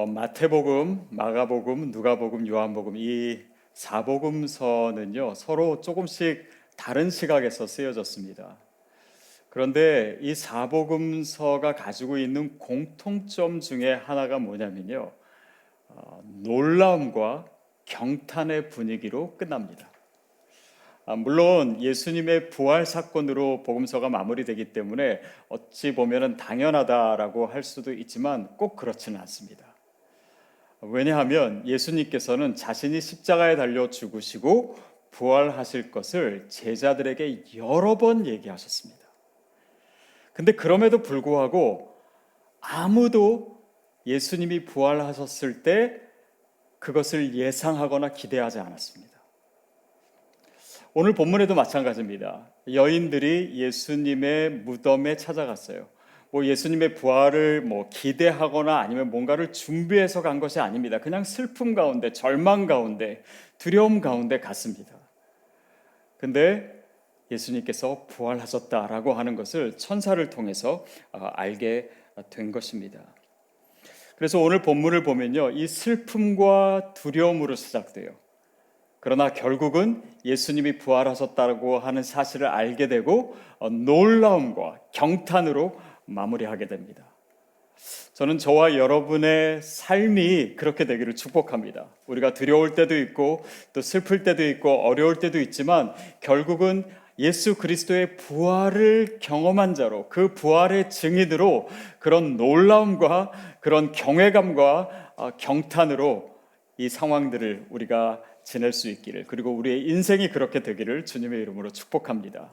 어, 마태복음, 마가복음, 누가복음, 요한복음 이 사복음서는요 서로 조금씩 다른 시각에서 쓰여졌습니다. 그런데 이 사복음서가 가지고 있는 공통점 중에 하나가 뭐냐면요 어, 놀라움과 경탄의 분위기로 끝납니다. 아, 물론 예수님의 부활 사건으로 복음서가 마무리되기 때문에 어찌 보면은 당연하다라고 할 수도 있지만 꼭 그렇지는 않습니다. 왜냐하면 예수님께서는 자신이 십자가에 달려 죽으시고 부활하실 것을 제자들에게 여러 번 얘기하셨습니다. 근데 그럼에도 불구하고 아무도 예수님이 부활하셨을 때 그것을 예상하거나 기대하지 않았습니다. 오늘 본문에도 마찬가지입니다. 여인들이 예수님의 무덤에 찾아갔어요. 뭐 예수님의 부활을 뭐 기대하거나 아니면 뭔가를 준비해서 간 것이 아닙니다. 그냥 슬픔 가운데, 절망 가운데, 두려움 가운데 갔습니다. 근데 예수님께서 부활하셨다라고 하는 것을 천사를 통해서 어, 알게 된 것입니다. 그래서 오늘 본문을 보면요. 이 슬픔과 두려움으로 시작돼요. 그러나 결국은 예수님이 부활하셨다고 하는 사실을 알게 되고 어, 놀라움과 경탄으로 마무리하게 됩니다. 저는 저와 여러분의 삶이 그렇게 되기를 축복합니다. 우리가 두려울 때도 있고 또 슬플 때도 있고 어려울 때도 있지만 결국은 예수 그리스도의 부활을 경험한 자로 그 부활의 증인으로 그런 놀라움과 그런 경외감과 어, 경탄으로 이 상황들을 우리가 지낼 수 있기를 그리고 우리의 인생이 그렇게 되기를 주님의 이름으로 축복합니다.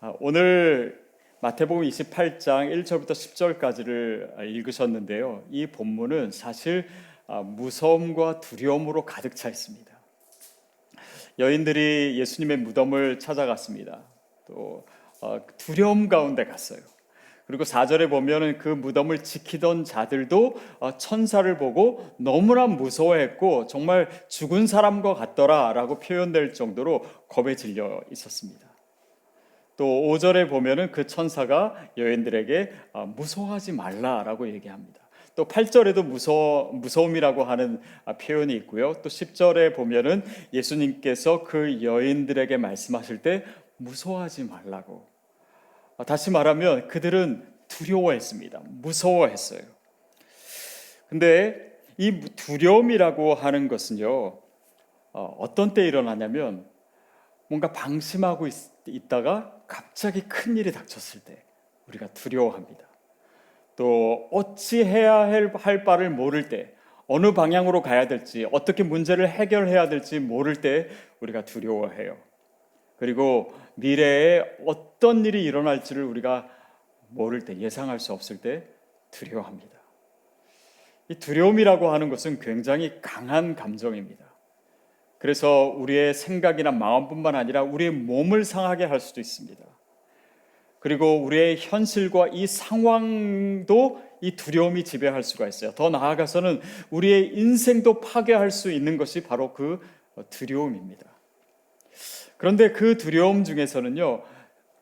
아, 오늘 마태복음 28장 1절부터 10절까지를 읽으셨는데요. 이 본문은 사실 아, 무서움과 두려움으로 가득 차 있습니다. 여인들이 예수님의 무덤을 찾아갔습니다. 또 어, 두려움 가운데 갔어요. 그리고 4절에 보면은 그 무덤을 지키던 자들도 어, 천사를 보고 너무나 무서워했고 정말 죽은 사람과 같더라라고 표현될 정도로 겁에 질려 있었습니다. 또 5절에 보면은 그 천사가 여인들에게 어, 무서워하지 말라라고 얘기합니다. 또 8절에도 무서 무서움이라고 하는 아, 표현이 있고요. 또 10절에 보면은 예수님께서 그 여인들에게 말씀하실 때 무서워하지 말라고 아, 다시 말하면 그들은 두려워했습니다. 무서워했어요. 근데 이 두려움이라고 하는 것은요, 어, 어떤 때 일어나냐면 뭔가 방심하고 있, 다가 갑자기 큰 일이 닥쳤을 때 우리가 두려워합니다. 또 어찌 해야 할 바를 모를 때 어느 방향으로 가야 될지 어떻게 문제를 해결해야 될지 모를 때 우리가 두려워해요. 그리고 미래에 어떤 일이 일어날지를 우리가 모를 때 예상할 수 없을 때 두려워합니다. 이 두려움이라고 하는 것은 굉장히 강한 감정입니다. 그래서 우리의 생각이나 마음뿐만 아니라 우리의 몸을 상하게 할 수도 있습니다. 그리고 우리의 현실과 이 상황도 이 두려움이 지배할 수가 있어요. 더 나아가서는 우리의 인생도 파괴할 수 있는 것이 바로 그 두려움입니다. 그런데 그 두려움 중에서는요,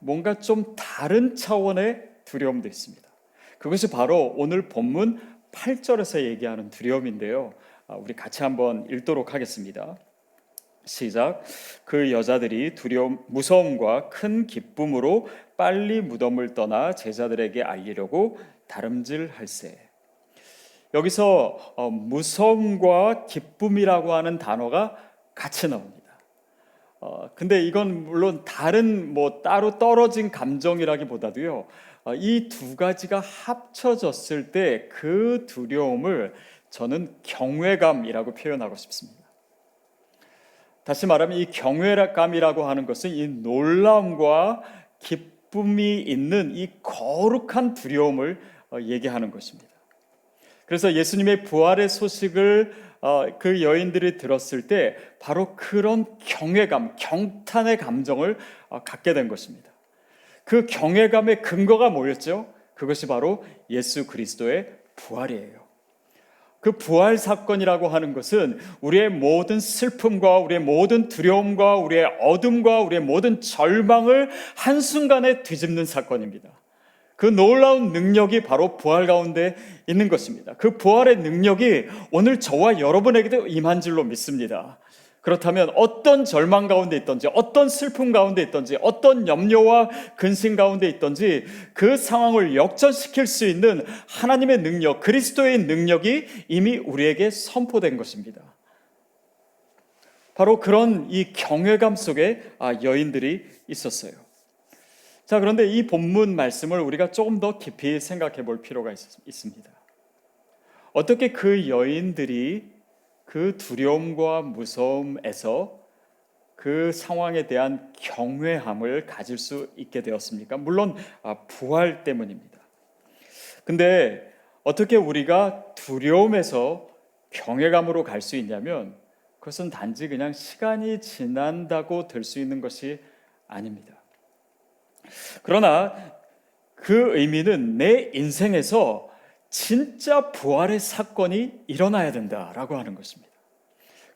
뭔가 좀 다른 차원의 두려움도 있습니다. 그것이 바로 오늘 본문 8절에서 얘기하는 두려움인데요. 아, 우리 같이 한번 읽도록 하겠습니다. 시작. 그 여자들이 두려움, 무서움과 큰 기쁨으로 빨리 무덤을 떠나 제자들에게 알리려고 다름질할세. 여기서 어, 무서움과 기쁨이라고 하는 단어가 같이 나옵니다. 어, 근데 이건 물론 다른 뭐 따로 떨어진 감정이라기보다도요. 어, 이두 가지가 합쳐졌을 때 그 두려움을 저는 경외감이라고 표현하고 싶습니다. 다시 말하면 이 경외감이라고 하는 것은 이 놀라움과 기쁨이 있는 이 거룩한 두려움을 어, 얘기하는 것입니다. 그래서 예수님의 부활의 소식을 어, 그 여인들이 들었을 때 바로 그런 경외감, 경탄의 감정을 어, 갖게 된 것입니다. 그 경외감의 근거가 뭐였죠? 그것이 바로 예수 그리스도의 부활이에요. 그 부활 사건이라고 하는 것은 우리의 모든 슬픔과 우리의 모든 두려움과 우리의 어둠과 우리의 모든 절망을 한순간에 뒤집는 사건입니다. 그 놀라운 능력이 바로 부활 가운데 있는 것입니다. 그 부활의 능력이 오늘 저와 여러분에게도 임한 줄로 믿습니다. 그렇다면 어떤 절망 가운데 있던지, 어떤 슬픔 가운데 있던지, 어떤 염려와 근심 가운데 있던지 그 상황을 역전시킬 수 있는 하나님의 능력, 그리스도의 능력이 이미 우리에게 선포된 것입니다. 바로 그런 이 경외감 속에 아, 여인들이 있었어요. 자, 그런데 이 본문 말씀을 우리가 조금 더 깊이 생각해 볼 필요가 있, 있습니다. 어떻게 그 여인들이 그 두려움과 무서움에서 그 상황에 대한 경외함을 가질 수 있게 되었습니까? 물론 아, 부활 때문입니다. 근데 어떻게 우리가 두려움에서 경외감으로 갈 수 있냐면 그것은 단지 그냥 시간이 지난다고 될 수 있는 것이 아닙니다. 그러나 그 의미는 내 인생에서 진짜 부활의 사건이 일어나야 된다라고 하는 것입니다.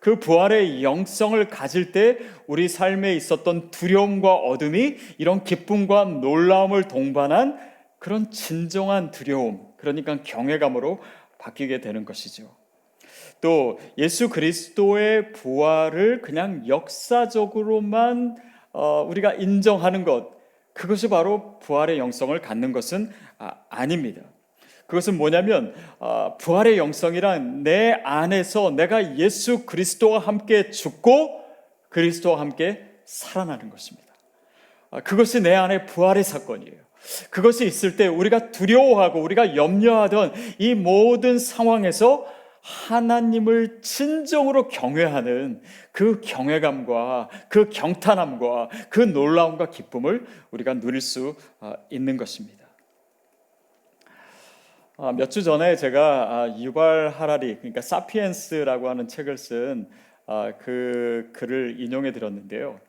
그 부활의 영성을 가질 때 우리 삶에 있었던 두려움과 어둠이 이런 기쁨과 놀라움을 동반한 그런 진정한 두려움, 그러니까 경외감으로 바뀌게 되는 것이죠. 또 예수 그리스도의 부활을 그냥 역사적으로만 어, 우리가 인정하는 것, 그것이 바로 부활의 영성을 갖는 것은 아, 아닙니다. 그것은 뭐냐면 어, 부활의 영성이란 내 안에서 내가 예수 그리스도와 함께 죽고 그리스도와 함께 살아나는 것입니다. 아, 그것이 내 안에 부활의 사건이에요. 그것이 있을 때 우리가 두려워하고 우리가 염려하던 이 모든 상황에서 하나님을 진정으로 경외하는 그 경외감과 그 경탄함과 그 놀라움과 기쁨을 우리가 누릴 수 어, 있는 것입니다. 아, 몇주 전에 제가 아, 유발 하라리 그러니까 사피엔스라고 하는 책을 쓴그 아, 글을 인용해 드렸는데요.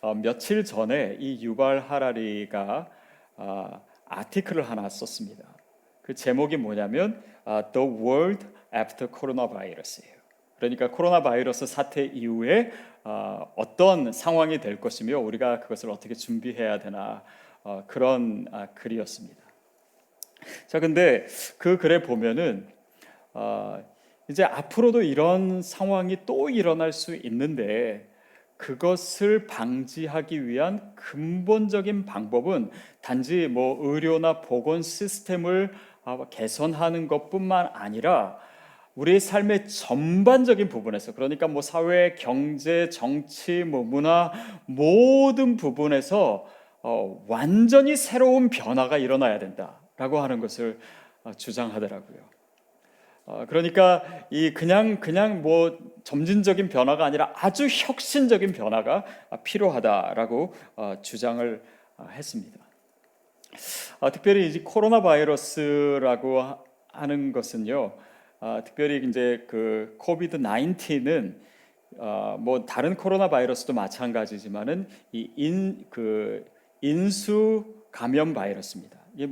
어, 며칠 전에 이 유발 하라리가 아티클을 하나 썼습니다. 그 제목이 뭐냐면 The World After Coronavirus예요. 그러니까 코로나 바이러스 사태 이후에 어떤 상황이 될 것이며 우리가 그것을 어떻게 준비해야 되나 어, 그런 글이었습니다. 자, 근데 그 글에 보면은 어, 이제 앞으로도 이런 상황이 또 일어날 수 있는데 그것을 방지하기 위한 근본적인 방법은 단지 뭐 의료나 보건 시스템을 아, 개선하는 것뿐만 아니라 우리의 삶의 전반적인 부분에서 그러니까 뭐 사회, 경제, 정치, 뭐 문화 모든 부분에서 어, 완전히 새로운 변화가 일어나야 된다. 라고 하는 것을 어, 주장하더라고요. 어, 그러니까 이 그냥 그냥 뭐 점진적인 변화가 아니라 아주 혁신적인 변화가 필요하다라고 어, 주장을 했습니다. 특별히 이제 코로나 바이러스라고 하는 것은요, 특별히 이제 그 COVID 19은 뭐 다른 코로나 바이러스도 마찬가지지만은 이 인 그 인수 감염 바이러스입니다. 이게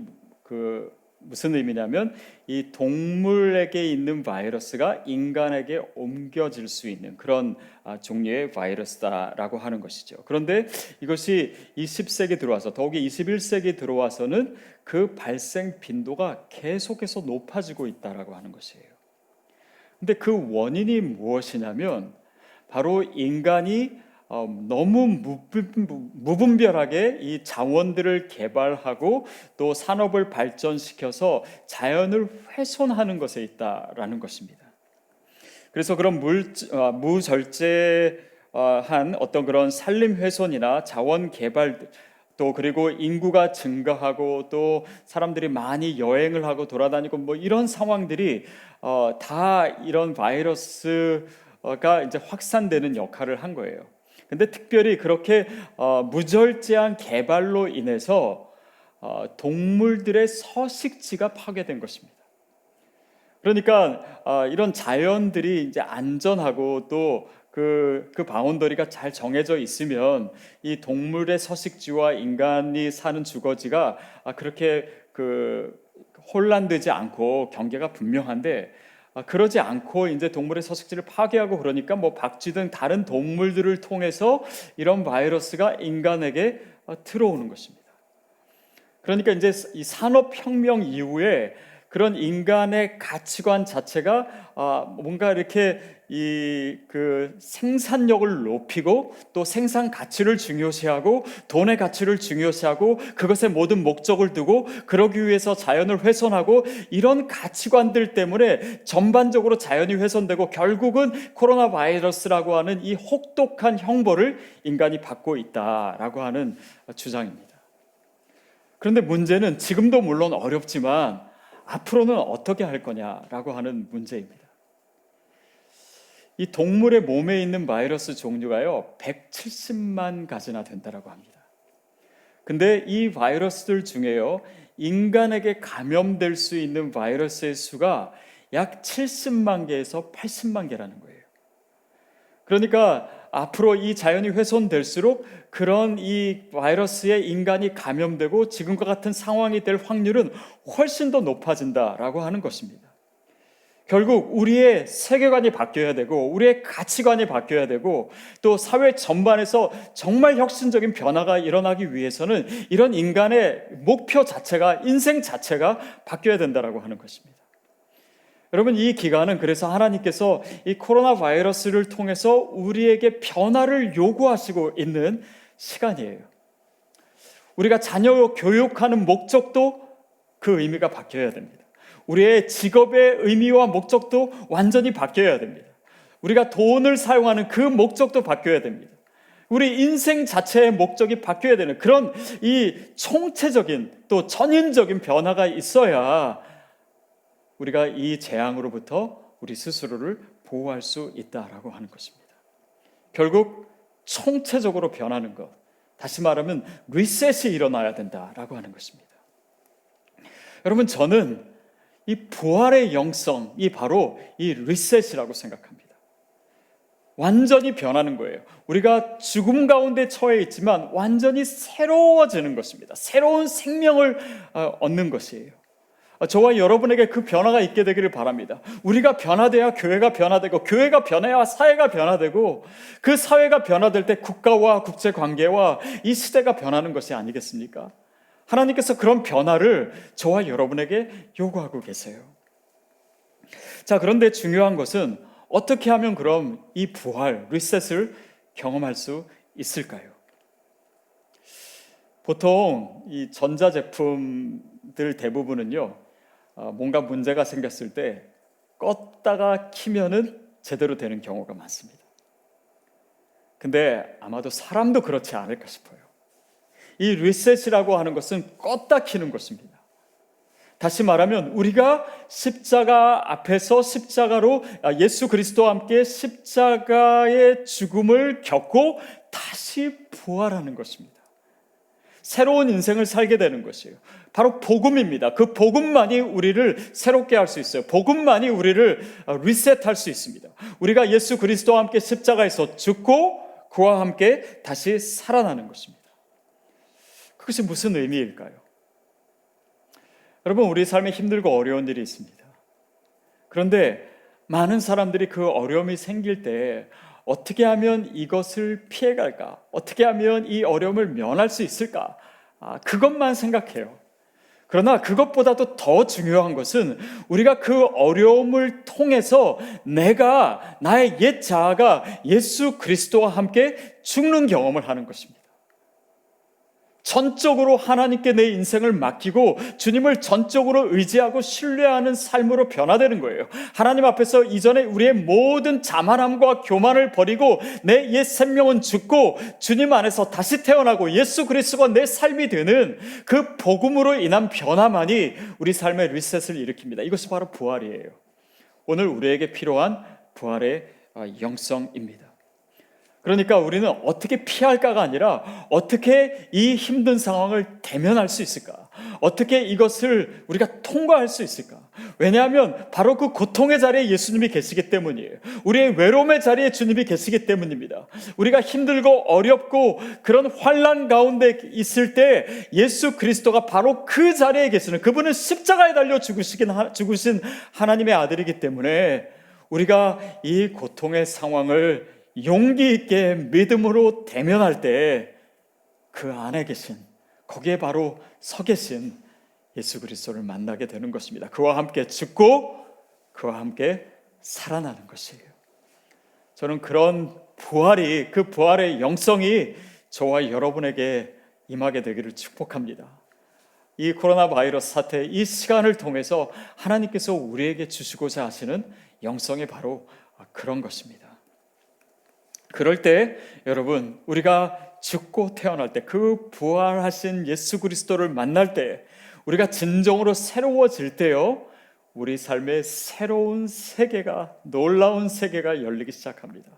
그 무슨 의미냐면 이 동물에게 있는 바이러스가 인간에게 옮겨질 수 있는 그런 아, 종류의 바이러스다라고 하는 것이죠. 그런데 이것이 20세기 들어와서 더욱이 21세기 들어와서는 그 발생 빈도가 계속해서 높아지고 있다라고 하는 것이에요. 근데 그 원인이 무엇이냐면 바로 인간이 어, 너무 무분별하게 이 자원들을 개발하고 또 산업을 발전시켜서 자연을 훼손하는 것에 있다라는 것입니다. 그래서 그런 물, 어, 무절제한 어떤 그런 산림 훼손이나 자원 개발 또 그리고 인구가 증가하고 또 사람들이 많이 여행을 하고 돌아다니고 뭐 이런 상황들이 어, 다 이런 바이러스가 이제 확산되는 역할을 한 거예요. 근데 특별히 그렇게 어, 무절제한 개발로 인해서 어, 동물들의 서식지가 파괴된 것입니다. 그러니까 어, 이런 자연들이 이제 안전하고 또 그, 그 바운더리가 잘 정해져 있으면 이 동물의 서식지와 인간이 사는 주거지가 아, 그렇게 그 혼란되지 않고 경계가 분명한데 아, 그러지 않고 이제 동물의 서식지를 파괴하고 그러니까 뭐 박쥐 등 다른 동물들을 통해서 이런 바이러스가 인간에게 어, 들어오는 것입니다. 그러니까 이제 이 산업 혁명 이후에 그런 인간의 가치관 자체가 아, 뭔가 이렇게 이 그 생산력을 높이고 또 생산 가치를 중요시하고 돈의 가치를 중요시하고 그것에 모든 목적을 두고 그러기 위해서 자연을 훼손하고 이런 가치관들 때문에 전반적으로 자연이 훼손되고 결국은 코로나 바이러스라고 하는 이 혹독한 형벌을 인간이 받고 있다라고 하는 주장입니다. 그런데 문제는 지금도 물론 어렵지만 앞으로는 어떻게 할 거냐라고 하는 문제입니다. 이 동물의 몸에 있는 바이러스 종류가요, 170만 가지나 된다라고 합니다. 근데 이 바이러스들 중에요, 인간에게 감염될 수 있는 바이러스의 수가 약 70만 개에서 80만 개라는 거예요. 그러니까 앞으로 이 자연이 훼손될수록 그런 이 바이러스에 인간이 감염되고 지금과 같은 상황이 될 확률은 훨씬 더 높아진다라고 하는 것입니다. 결국 우리의 세계관이 바뀌어야 되고 우리의 가치관이 바뀌어야 되고 또 사회 전반에서 정말 혁신적인 변화가 일어나기 위해서는 이런 인간의 목표 자체가 인생 자체가 바뀌어야 된다라고 하는 것입니다. 여러분 이 기간은 그래서 하나님께서 이 코로나 바이러스를 통해서 우리에게 변화를 요구하시고 있는 시간이에요. 우리가 자녀 교육하는 목적도 그 의미가 바뀌어야 됩니다. 우리의 직업의 의미와 목적도 완전히 바뀌어야 됩니다. 우리가 돈을 사용하는 그 목적도 바뀌어야 됩니다. 우리 인생 자체의 목적이 바뀌어야 되는 그런 이 총체적인 또 전인적인 변화가 있어야 우리가 이 재앙으로부터 우리 스스로를 보호할 수 있다라고 하는 것입니다. 결국 총체적으로 변하는 것. 다시 말하면 리셋이 일어나야 된다라고 하는 것입니다. 여러분 저는 이 부활의 영성이 바로 이 리셋이라고 생각합니다. 완전히 변하는 거예요. 우리가 죽음 가운데 처해 있지만 완전히 새로워지는 것입니다. 새로운 생명을 어, 얻는 것이에요. 어, 저와 여러분에게 그 변화가 있게 되기를 바랍니다. 우리가 변화돼야 교회가 변화되고 교회가 변해야 사회가 변화되고 그 사회가 변화될 때 국가와 국제 관계와 이 시대가 변하는 것이 아니겠습니까? 하나님께서 그런 변화를 저와 여러분에게 요구하고 계세요. 자, 그런데 중요한 것은 어떻게 하면 그럼 이 부활, 리셋을 경험할 수 있을까요? 보통 이 전자제품들 대부분은요, 어, 뭔가 문제가 생겼을 때 껐다가 키면은 제대로 되는 경우가 많습니다. 근데 아마도 사람도 그렇지 않을까 싶어요. 이 리셋이라고 하는 것은 껐다 키는 것입니다. 다시 말하면 우리가 십자가 앞에서 십자가로 아, 예수 그리스도와 함께 십자가의 죽음을 겪고 다시 부활하는 것입니다. 새로운 인생을 살게 되는 것이에요. 바로 복음입니다. 그 복음만이 우리를 새롭게 할 수 있어요. 복음만이 우리를 리셋할 수 있습니다. 우리가 예수 그리스도와 함께 십자가에서 죽고 그와 함께 다시 살아나는 것입니다. 그것이 무슨 의미일까요? 여러분, 우리 삶에 힘들고 어려운 일이 있습니다. 그런데 많은 사람들이 그 어려움이 생길 때 어떻게 하면 이것을 피해갈까? 어떻게 하면 이 어려움을 면할 수 있을까? 아, 그것만 생각해요. 그러나 그것보다도 더 중요한 것은 우리가 그 어려움을 통해서 내가 나의 옛 자아가 예수 그리스도와 함께 죽는 경험을 하는 것입니다. 전적으로 하나님께 내 인생을 맡기고 주님을 전적으로 의지하고 신뢰하는 삶으로 변화되는 거예요. 하나님 앞에서 이전에 우리의 모든 자만함과 교만을 버리고 내 옛 생명은 죽고 주님 안에서 다시 태어나고 예수 그리스도가 내 삶이 되는 그 복음으로 인한 변화만이 우리 삶의 리셋을 일으킵니다. 이것이 바로 부활이에요. 오늘 우리에게 필요한 부활의 아, 영성입니다. 그러니까 우리는 어떻게 피할까가 아니라 어떻게 이 힘든 상황을 대면할 수 있을까? 어떻게 이것을 우리가 통과할 수 있을까? 왜냐하면 바로 그 고통의 자리에 예수님이 계시기 때문이에요. 우리의 외로움의 자리에 주님이 계시기 때문입니다. 우리가 힘들고 어렵고 그런 환란 가운데 있을 때 예수 그리스도가 바로 그 자리에 계시는 그분은 십자가에 달려 죽으시긴 죽으신 하나님의 아들이기 때문에 우리가 이 고통의 상황을 용기 있게 믿음으로 대면할 때 그 안에 계신 거기에 바로 서 계신 예수 그리스도를 만나게 되는 것입니다. 그와 함께 죽고 그와 함께 살아나는 것이에요. 저는 그런 부활이 그 부활의 영성이 저와 여러분에게 임하게 되기를 축복합니다. 이 코로나 바이러스 사태 이 시간을 통해서 하나님께서 우리에게 주시고자 하시는 영성이 바로 그런 것입니다. 그럴 때 여러분 우리가 죽고 태어날 때 그 부활하신 예수 그리스도를 만날 때 우리가 진정으로 새로워질 때요 우리 삶에 새로운 세계가 놀라운 세계가 열리기 시작합니다.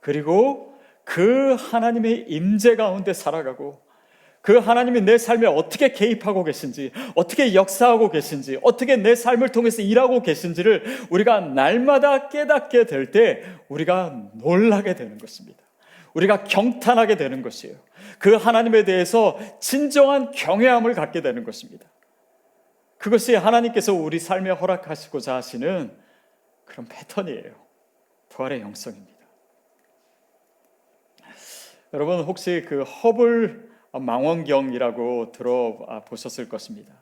그리고 그 하나님의 임재 가운데 살아가고 그 하나님이 내 삶에 어떻게 개입하고 계신지, 어떻게 역사하고 계신지, 어떻게 내 삶을 통해서 일하고 계신지를 우리가 날마다 깨닫게 될 때 우리가 놀라게 되는 것입니다. 우리가 경탄하게 되는 것이에요. 그 하나님에 대해서 진정한 경외함을 갖게 되는 것입니다. 그것이 하나님께서 우리 삶에 허락하시고자 하시는 그런 패턴이에요. 부활의 영성입니다. 여러분 혹시 그 허블 망원경이라고 들어보셨을 것입니다.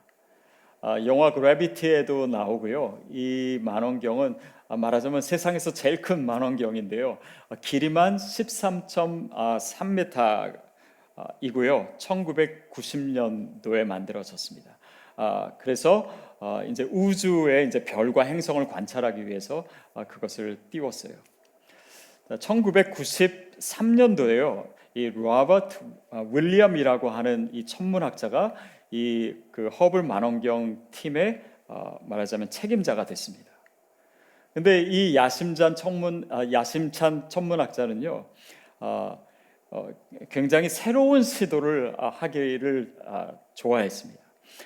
아, 영화 그래비티에도 나오고요. 이 망원경은 말하자면 세상에서 제일 큰 망원경인데요. 길이만 13.3m이고요. 1990년도에 만들어졌습니다. 아, 그래서 아, 이제 우주의 이제 별과 행성을 관찰하기 위해서 그것을 띄웠어요. 1993년도에요. 이 로버트 아, 윌리엄이라고 하는 이 천문학자가 이 그 허블 만원경 팀의 어, 말하자면 책임자가 됐습니다. 근데 이 야심찬 천문 아, 야심찬 천문학자는요, 어, 어, 굉장히 새로운 시도를 아, 하기를 좋아했습니다.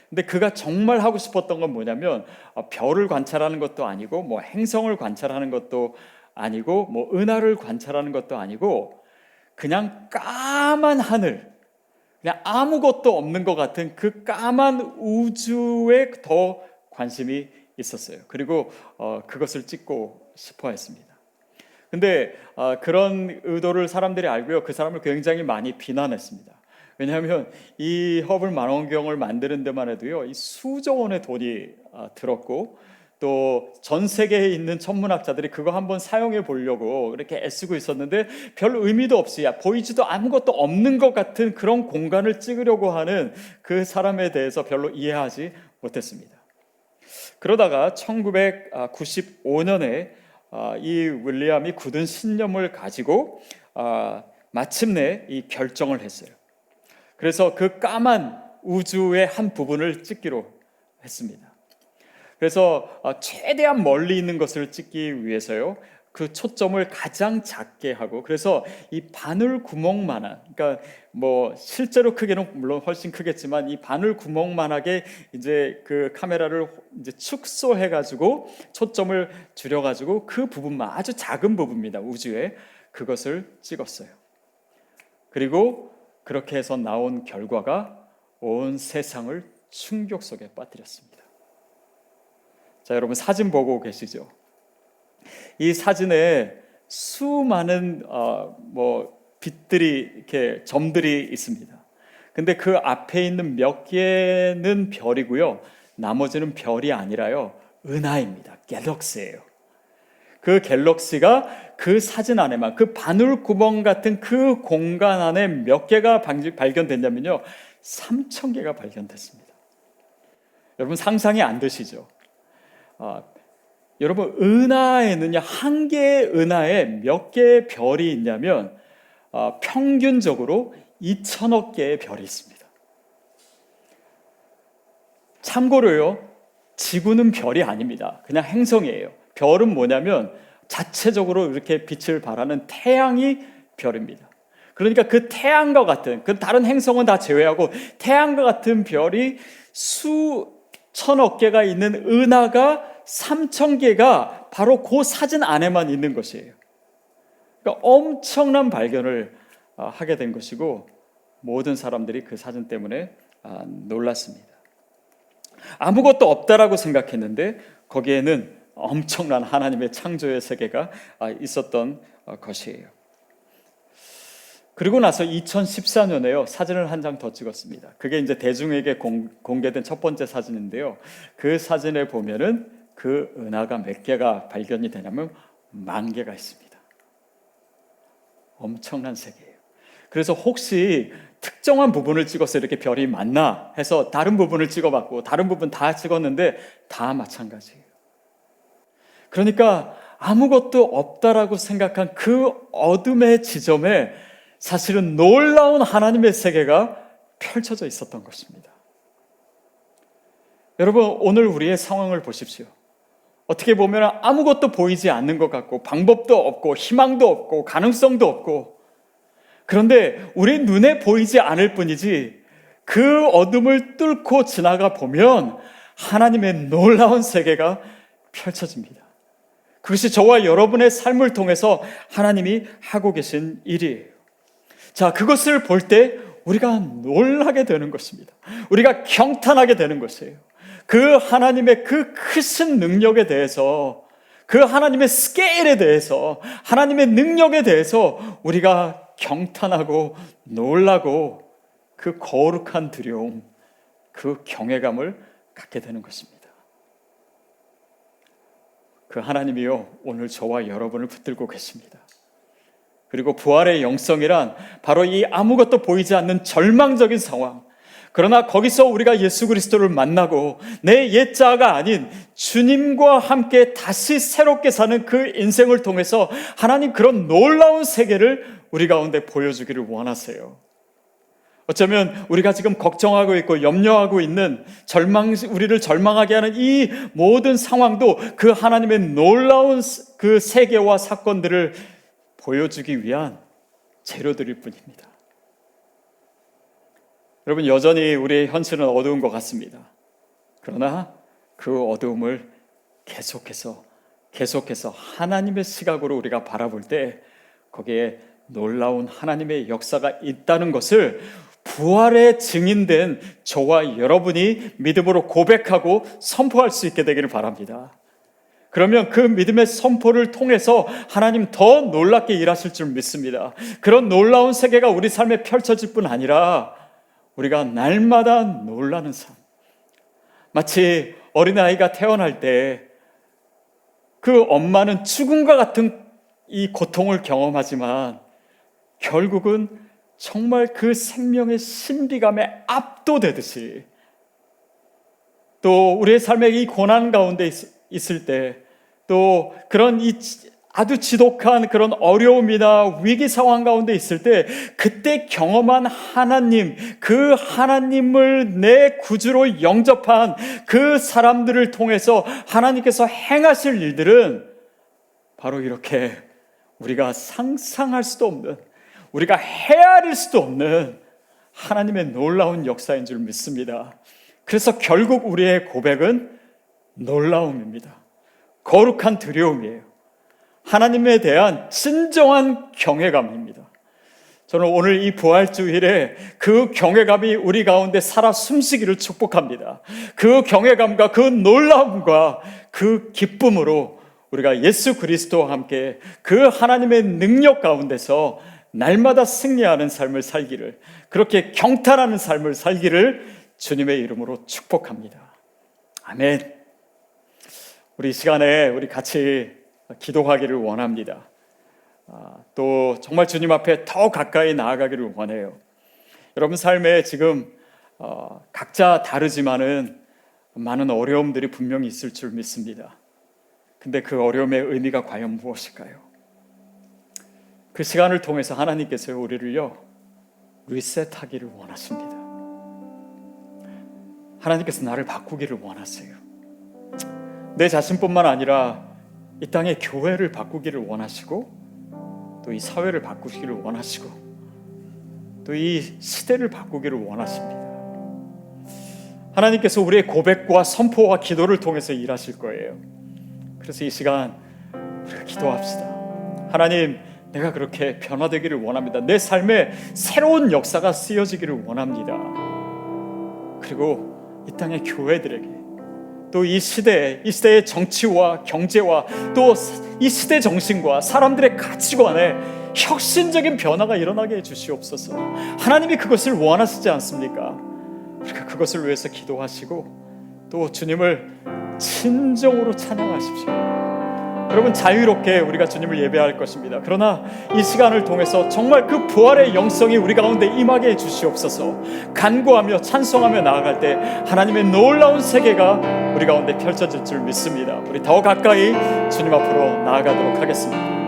근데 그가 정말 하고 싶었던 건 뭐냐면 별을 관찰하는 것도 아니고 뭐 행성을 관찰하는 것도 아니고 뭐 은하를 관찰하는 것도 아니고 그냥 까만 하늘, 그냥 아무것도 없는 것 같은 그 까만 우주에 더 관심이 있었어요. 그리고 어, 그것을 찍고 싶어 했습니다. 근데 어, 그런 의도를 사람들이 알고요. 그 사람을 굉장히 많이 비난했습니다. 왜냐하면 이 허블 망원경을 만드는 데만 해도요, 이 수조 원의 돈이 어, 들었고 또 전 세계에 있는 천문학자들이 그거 한번 사용해 보려고 이렇게 애쓰고 있었는데 별 의미도 없이 보이지도 아무것도 없는 것 같은 그런 공간을 찍으려고 하는 그 사람에 대해서 별로 이해하지 못했습니다. 그러다가 1995년에 아, 이 윌리엄이 굳은 신념을 가지고 아, 마침내 이 결정을 했어요. 그래서 그 까만 우주의 한 부분을 찍기로 했습니다. 그래서 어, 최대한 멀리 있는 것을 찍기 위해서요. 그 초점을 가장 작게 하고 그래서 이 바늘 구멍만한 그러니까 뭐 실제로 크기는 물론 훨씬 크겠지만 이 바늘 구멍만하게 이제 그 카메라를 이제 축소해 가지고 초점을 줄여 가지고 그 부분만 아주 작은 부분입니다. 우주에 그것을 찍었어요. 그리고 그렇게 해서 나온 결과가 온 세상을 충격 속에 빠뜨렸습니다. 자, 여러분 사진 보고 계시죠? 이 사진에 수많은 어, 뭐 빛들이 이렇게 점들이 있습니다. 근데 그 앞에 있는 몇 개는 별이고요. 나머지는 별이 아니라요. 은하입니다. 갤럭시예요. 그 갤럭시가 그 사진 안에만 그 바늘 구멍 같은 그 공간 안에 몇 개가 발견됐냐면요. 3천 개가 발견됐습니다. 여러분 상상이 안 되시죠? 아, 여러분 은하에는요 한 개의 은하에 몇 개의 별이 있냐면 아, 평균적으로 2천억 개의 별이 있습니다. 참고로요 지구는 별이 아닙니다. 그냥 행성이에요. 별은 뭐냐면 자체적으로 이렇게 빛을 발하는 태양이 별입니다. 그러니까 그 태양과 같은 그 다른 행성은 다 제외하고 태양과 같은 별이 수 천억 개가 있는 은하가 삼천 개가 바로 그 사진 안에만 있는 것이에요. 그러니까 엄청난 발견을 아, 하게 된 것이고 모든 사람들이 그 사진 때문에 아, 놀랐습니다. 아무것도 없다라고 생각했는데 거기에는 엄청난 하나님의 창조의 세계가 아, 있었던 어, 것이에요. 그리고 나서 2014년에요 사진을 한 장 더 찍었습니다. 그게 이제 대중에게 공, 공개된 첫 번째 사진인데요. 그 사진에 보면은 그 은하가 몇 개가 발견이 되냐면 만 개가 있습니다. 엄청난 세계예요. 그래서 혹시 특정한 부분을 찍어서 이렇게 별이 많나 해서 다른 부분을 찍어봤고 다른 부분 다 찍었는데 다 마찬가지예요. 그러니까 아무것도 없다라고 생각한 그 어둠의 지점에 사실은 놀라운 하나님의 세계가 펼쳐져 있었던 것입니다. 여러분, 오늘 우리의 상황을 보십시오. 어떻게 보면 아무것도 보이지 않는 것 같고, 방법도 없고, 희망도 없고, 가능성도 없고, 그런데 우리 눈에 보이지 않을 뿐이지, 그 어둠을 뚫고 지나가 보면 하나님의 놀라운 세계가 펼쳐집니다. 그것이 저와 여러분의 삶을 통해서 하나님이 하고 계신 일이에요. 자, 그것을 볼 때 우리가 놀라게 되는 것입니다. 우리가 경탄하게 되는 것이에요. 그 하나님의 그 크신 능력에 대해서 그 하나님의 스케일에 대해서 하나님의 능력에 대해서 우리가 경탄하고 놀라고 그 거룩한 두려움, 그 경외감을 갖게 되는 것입니다. 그 하나님이요, 오늘 저와 여러분을 붙들고 계십니다. 그리고 부활의 영성이란 바로 이 아무것도 보이지 않는 절망적인 상황. 그러나 거기서 우리가 예수 그리스도를 만나고 내 옛자가 아닌 주님과 함께 다시 새롭게 사는 그 인생을 통해서 하나님 그런 놀라운 세계를 우리 가운데 보여주기를 원하세요. 어쩌면 우리가 지금 걱정하고 있고 염려하고 있는 절망, 우리를 절망하게 하는 이 모든 상황도 그 하나님의 놀라운 그 세계와 사건들을 보여주기 위한 재료들일 뿐입니다. 여러분, 여전히 우리의 현실은 어두운 것 같습니다. 그러나 그 어두움을 계속해서, 계속해서 하나님의 시각으로 우리가 바라볼 때 거기에 놀라운 하나님의 역사가 있다는 것을 부활의 증인된 저와 여러분이 믿음으로 고백하고 선포할 수 있게 되기를 바랍니다. 그러면 그 믿음의 선포를 통해서 하나님 더 놀랍게 일하실 줄 믿습니다. 그런 놀라운 세계가 우리 삶에 펼쳐질 뿐 아니라 우리가 날마다 놀라는 삶. 마치 어린아이가 태어날 때 그 엄마는 죽음과 같은 이 고통을 경험하지만 결국은 정말 그 생명의 신비감에 압도되듯이 또 우리의 삶의 이 고난 가운데 있, 을 때 또 그런 이 아주 지독한 그런 어려움이나 위기 상황 가운데 있을 때 그때 경험한 하나님, 그 하나님을 내 구주로 영접한 그 사람들을 통해서 하나님께서 행하실 일들은 바로 이렇게 우리가 상상할 수도 없는 우리가 헤아릴 수도 없는 하나님의 놀라운 역사인 줄 믿습니다. 그래서 결국 우리의 고백은 놀라움입니다. 거룩한 두려움이에요. 하나님에 대한 진정한 경외감입니다. 저는 오늘 이 부활주일에 그 경외감이 우리 가운데 살아 숨쉬기를 축복합니다. 그 경외감과 그 놀라움과 그 기쁨으로 우리가 예수 그리스도와 함께 그 하나님의 능력 가운데서 날마다 승리하는 삶을 살기를 그렇게 경탄하는 삶을 살기를 주님의 이름으로 축복합니다. 아멘. 우리 시간에 우리 같이 기도하기를 원합니다. 아, 또 정말 주님 앞에 더 가까이 나아가기를 원해요. 여러분 삶에 지금 어, 각자 다르지만은 많은 어려움들이 분명히 있을 줄 믿습니다. 근데 그 어려움의 의미가 과연 무엇일까요? 그 시간을 통해서 하나님께서 우리를요 리셋하기를 원하십니다. 하나님께서 나를 바꾸기를 원하세요. 내 자신뿐만 아니라 이 땅의 교회를 바꾸기를 원하시고 또 이 사회를 바꾸기를 원하시고 또 이 시대를 바꾸기를 원하십니다. 하나님께서 우리의 고백과 선포와 기도를 통해서 일하실 거예요. 그래서 이 시간 우리가 기도합시다. 하나님 내가 그렇게 변화되기를 원합니다. 내 삶에 새로운 역사가 쓰여지기를 원합니다. 그리고 이 땅의 교회들에게 또 이 시대, 이 시대의 정치와 경제와 또 이 시대 정신과 사람들의 가치관에 혁신적인 변화가 일어나게 해 주시옵소서. 하나님이 그것을 원하시지 않습니까? 우리가 그것을 위해서 기도하시고 또 주님을 진정으로 찬양하십시오. 여러분 자유롭게 우리가 주님을 예배할 것입니다. 그러나 이 시간을 통해서 정말 그 부활의 영성이 우리 가운데 임하게 해 주시옵소서. 간구하며 찬송하며 나아갈 때 하나님의 놀라운 세계가 우리 가운데 펼쳐질 줄 믿습니다. 우리 더 가까이 주님 앞으로 나아가도록 하겠습니다.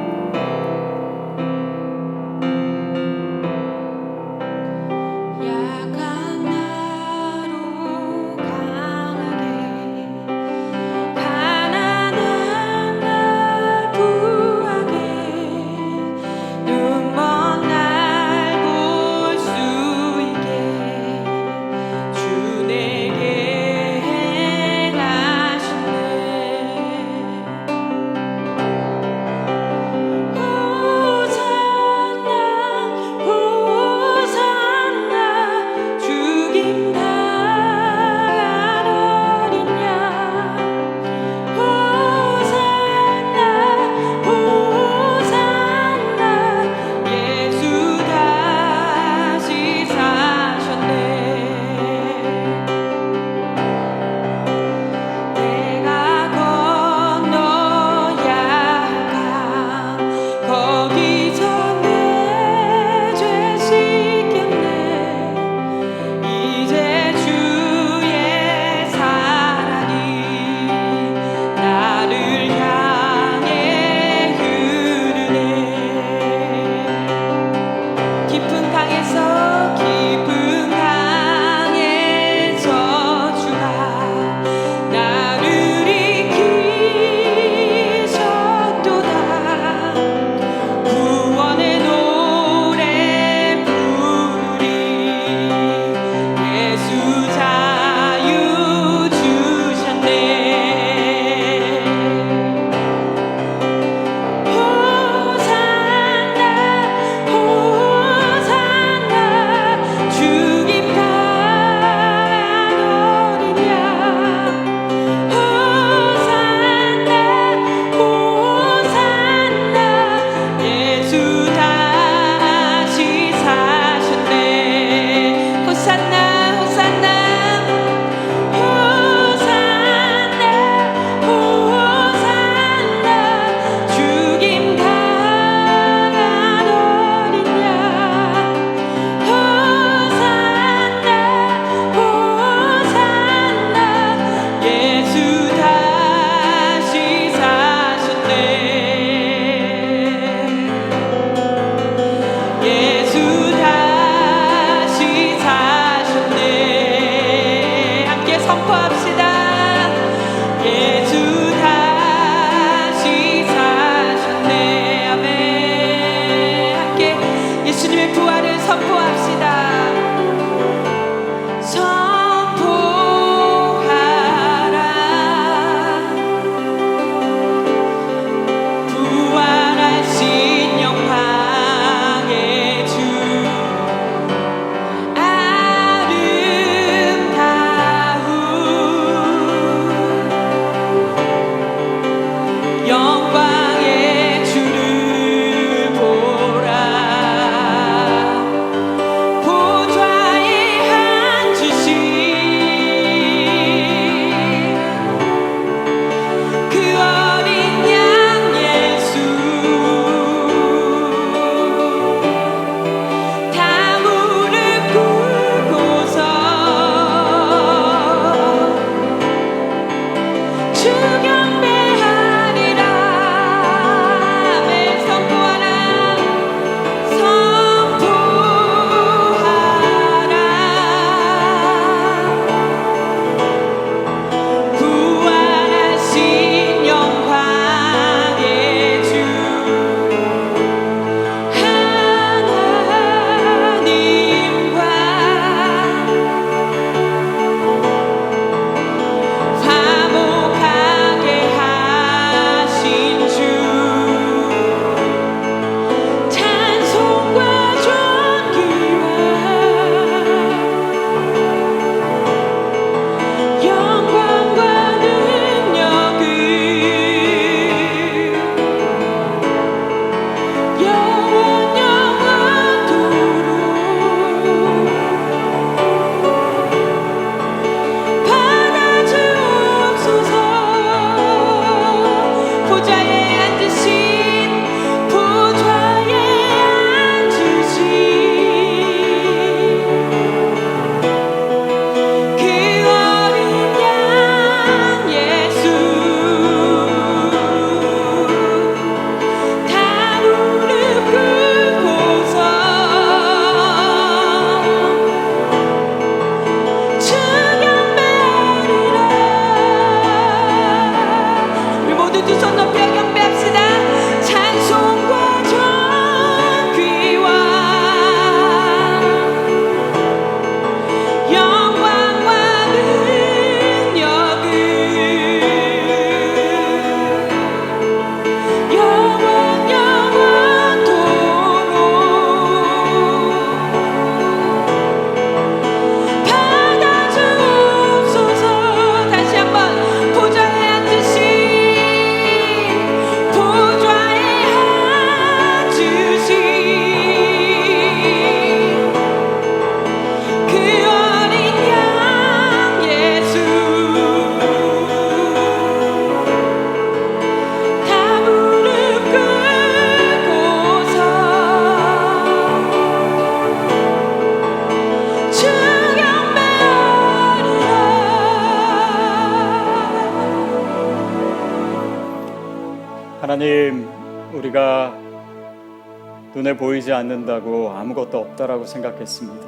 보이지 않는다고 아무것도 없다라고 생각했습니다.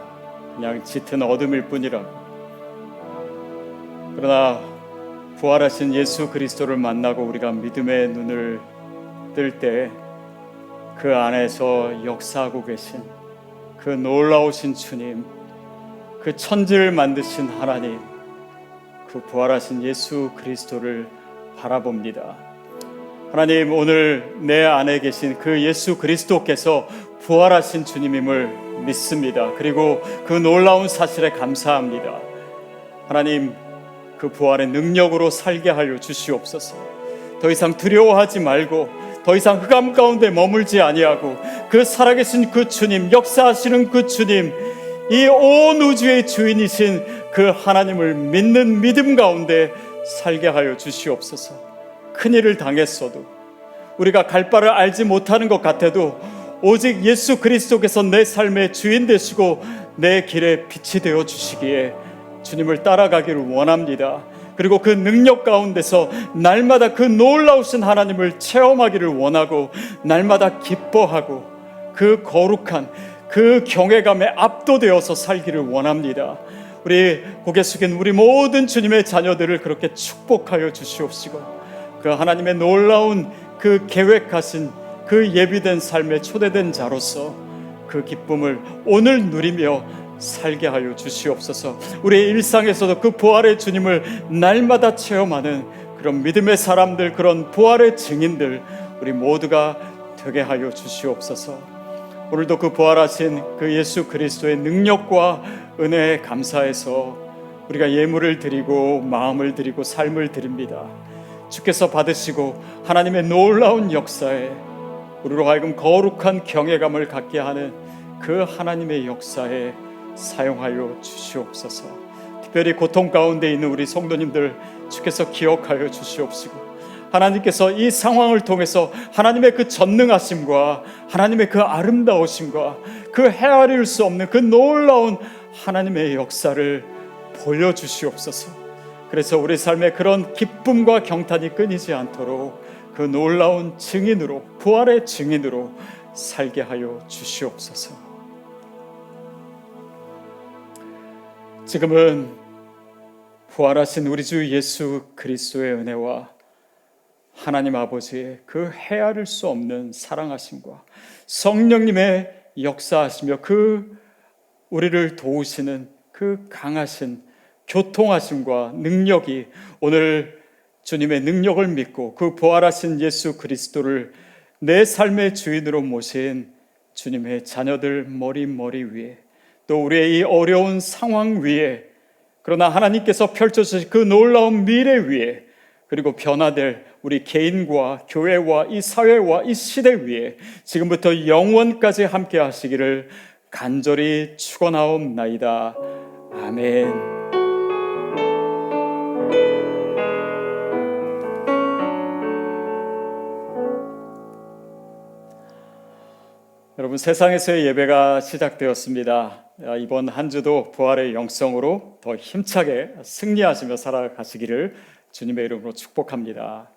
그냥 짙은 어둠일 뿐이라고. 그러나 부활하신 예수 그리스도를 만나고 우리가 믿음의 눈을 뜰 때 그 안에서 역사하고 계신 그 놀라우신 주님, 그 천지를 만드신 하나님, 그 부활하신 예수 그리스도를 바라봅니다. 하나님 오늘 내 안에 계신 그 예수 그리스도께서 부활하신 주님임을 믿습니다. 그리고 그 놀라운 사실에 감사합니다. 하나님 그 부활의 능력으로 살게 하여 주시옵소서. 더 이상 두려워하지 말고 더 이상 흑암 가운데 머물지 아니하고 그 살아계신 그 주님 역사하시는 그 주님 이 온 우주의 주인이신 그 하나님을 믿는 믿음 가운데 살게 하여 주시옵소서. 큰 일을 당했어도 우리가 갈 바를 알지 못하는 것 같아도 오직 예수 그리스도께서 내 삶의 주인 되시고 내 길에 빛이 되어 주시기에 주님을 따라가기를 원합니다. 그리고 그 능력 가운데서 날마다 그 놀라우신 하나님을 체험하기를 원하고 날마다 기뻐하고 그 거룩한 그 경외감에 압도되어서 살기를 원합니다. 우리 고개 숙인 우리 모든 주님의 자녀들을 그렇게 축복하여 주시옵시고 그 하나님의 놀라운 그 계획하신 그 예비된 삶에 초대된 자로서 그 기쁨을 오늘 누리며 살게 하여 주시옵소서. 우리의 일상에서도 그 부활의 주님을 날마다 체험하는 그런 믿음의 사람들, 그런 부활의 증인들 우리 모두가 되게 하여 주시옵소서. 오늘도 그 부활하신 그 예수 그리스도의 능력과 은혜에 감사해서 우리가 예물을 드리고 마음을 드리고 삶을 드립니다. 주께서 받으시고 하나님의 놀라운 역사에 우리로 하여금 거룩한 경외감을 갖게 하는 그 하나님의 역사에 사용하여 주시옵소서. 특별히 고통 가운데 있는 우리 성도님들 주께서 기억하여 주시옵시고 하나님께서 이 상황을 통해서 하나님의 그 전능하심과 하나님의 그 아름다우심과 그 헤아릴 수 없는 그 놀라운 하나님의 역사를 보여주시옵소서. 그래서 우리 삶에 그런 기쁨과 경탄이 끊이지 않도록 그 놀라운 증인으로 부활의 증인으로 살게 하여 주시옵소서. 지금은 부활하신 우리 주 예수 그리스도의 은혜와 하나님 아버지의 그 헤아릴 수 없는 사랑하심과 성령님의 역사하시며 그 우리를 도우시는 그 강하신 교통하심과 능력이 오늘 주님의 능력을 믿고 그 부활하신 예수 그리스도를 내 삶의 주인으로 모신 주님의 자녀들 머리 머리 위에 또 우리의 이 어려운 상황 위에 그러나 하나님께서 펼쳐주신 그 놀라운 미래 위에 그리고 변화될 우리 개인과 교회와 이 사회와 이 시대 위에 지금부터 영원까지 함께 하시기를 간절히 축원하옵나이다. 아멘. 여러분 세상에서의 예배가 시작되었습니다. 아, 이번 한 주도 부활의 영성으로 더 힘차게 승리하시며 살아가시기를 주님의 이름으로 축복합니다.